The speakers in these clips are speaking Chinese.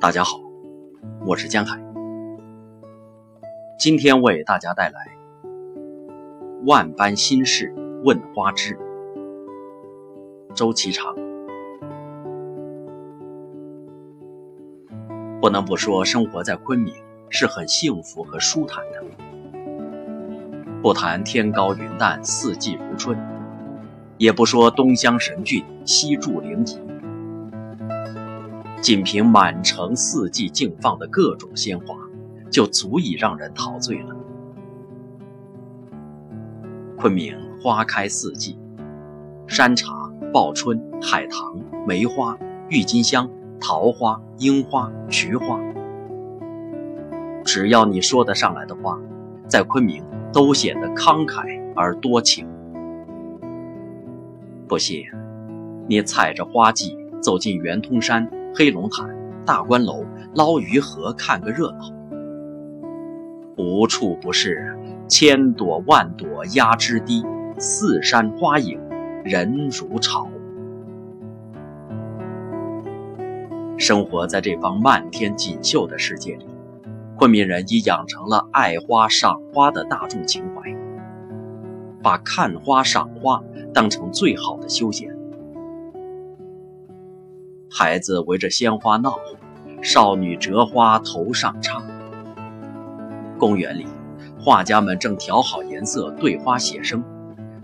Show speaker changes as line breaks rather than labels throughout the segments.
大家好，我是江海，今天为大家带来《万般心事问花枝》。周其长，不能不说，生活在昆明是很幸福和舒坦的。不谈天高云淡，四季如春，也不说东乡神俊，西柱灵仪。仅凭满城四季竞放的各种鲜花，就足以让人陶醉了。昆明花开四季，山茶、报春、海棠、梅花、郁金香、桃花、樱花、菊花，只要你说得上来的花，在昆明都显得慷慨而多情。不信，你踩着花季走进圆通山。黑龙潭、大观楼、捞鱼河，看个热闹，无处不是千朵万朵压枝低，四山花影人如潮。生活在这方漫天锦绣的世界里，昆明人已养成了爱花赏花的大众情怀，把看花赏花当成最好的休闲。孩子围着鲜花闹，少女折花头上插。公园里，画家们正调好颜色，对花写生；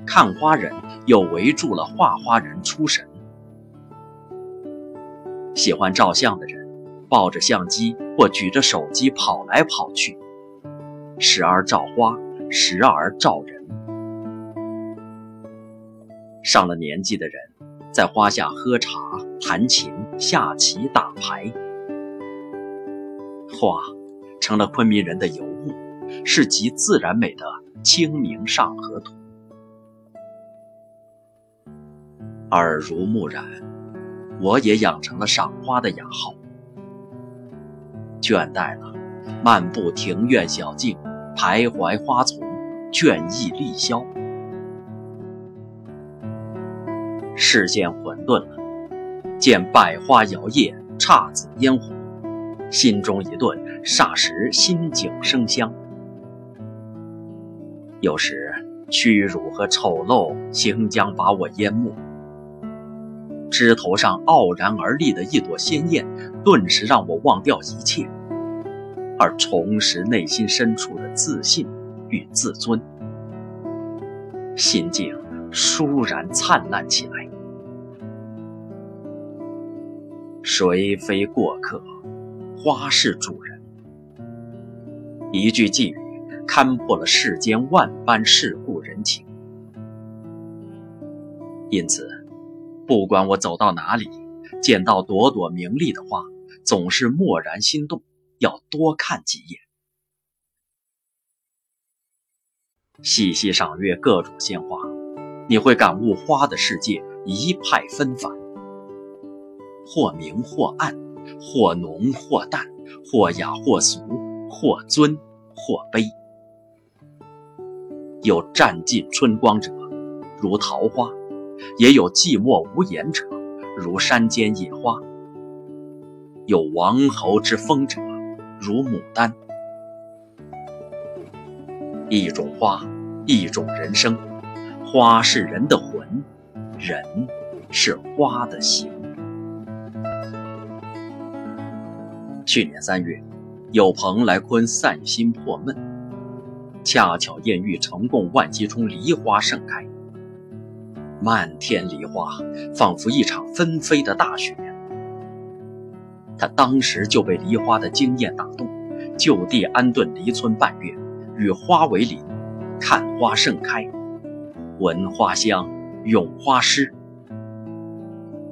看花人又围住了画花人出神。喜欢照相的人，抱着相机或举着手机跑来跑去，时而照花，时而照人。上了年纪的人。在花下喝茶、弹琴、下棋、打牌，花成了昆明人的尤物，是集自然美的《清明上河图》。耳濡目染，我也养成了赏花的雅号。倦怠了，漫步庭院小径，徘徊花丛，倦意立消。视线混沌了，见百花摇曳，姹紫嫣红，心中一顿，霎时心景生香。有时屈辱和丑陋行将把我淹没，枝头上傲然而立的一朵鲜艳，顿时让我忘掉一切，而重拾内心深处的自信与自尊，心境倏然灿烂起来。谁非过客，花是主人。一句寄语，看破了世间万般世故人情。因此，不管我走到哪里，见到朵朵明丽的花，总是蓦然心动，要多看几眼，细细赏阅各种鲜花，你会感悟花的世界一派纷繁。或明或暗，或浓或淡，或雅或俗，或尊或卑。有占尽春光者，如桃花；也有寂寞无言者，如山间野花。有王侯之风者，如牡丹。一种花，一种人生。花是人的魂，人是花的形。去年三月，有朋来昆散心破闷，恰巧艳遇成贡万基中梨花盛开，漫天梨花仿佛一场纷飞的大雪。他当时就被梨花的惊艳打动，就地安顿梨村半月，与花为邻，看花盛开，闻花香，咏花诗。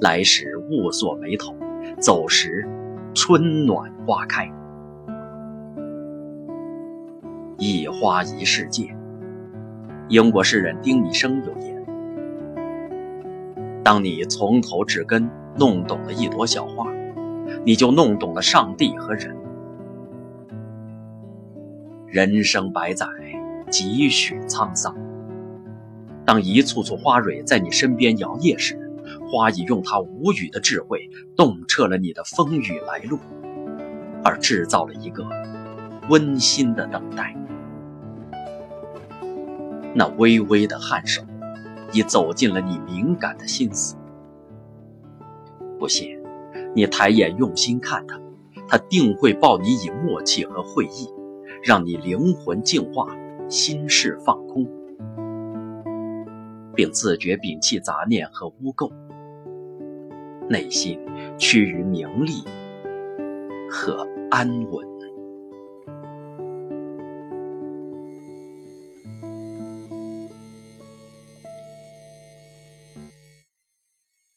来时雾锁眉头，走时。春暖花开，一花一世界。英国诗人丁尼生有言：“当你从头至根弄懂了一朵小花，你就弄懂了上帝和人。人生百载，几许沧桑。当一簇簇花蕊在你身边摇曳时，花已用它无语的智慧，洞彻了你的风雨来路。而制造了一个温馨的等待。那微微的颔首，已走进了你敏感的心思。不信，你抬眼用心看他，他定会报你以默契和会意，让你灵魂净化，心事放空，并自觉摒弃杂念和污垢，内心趋于明利和安稳。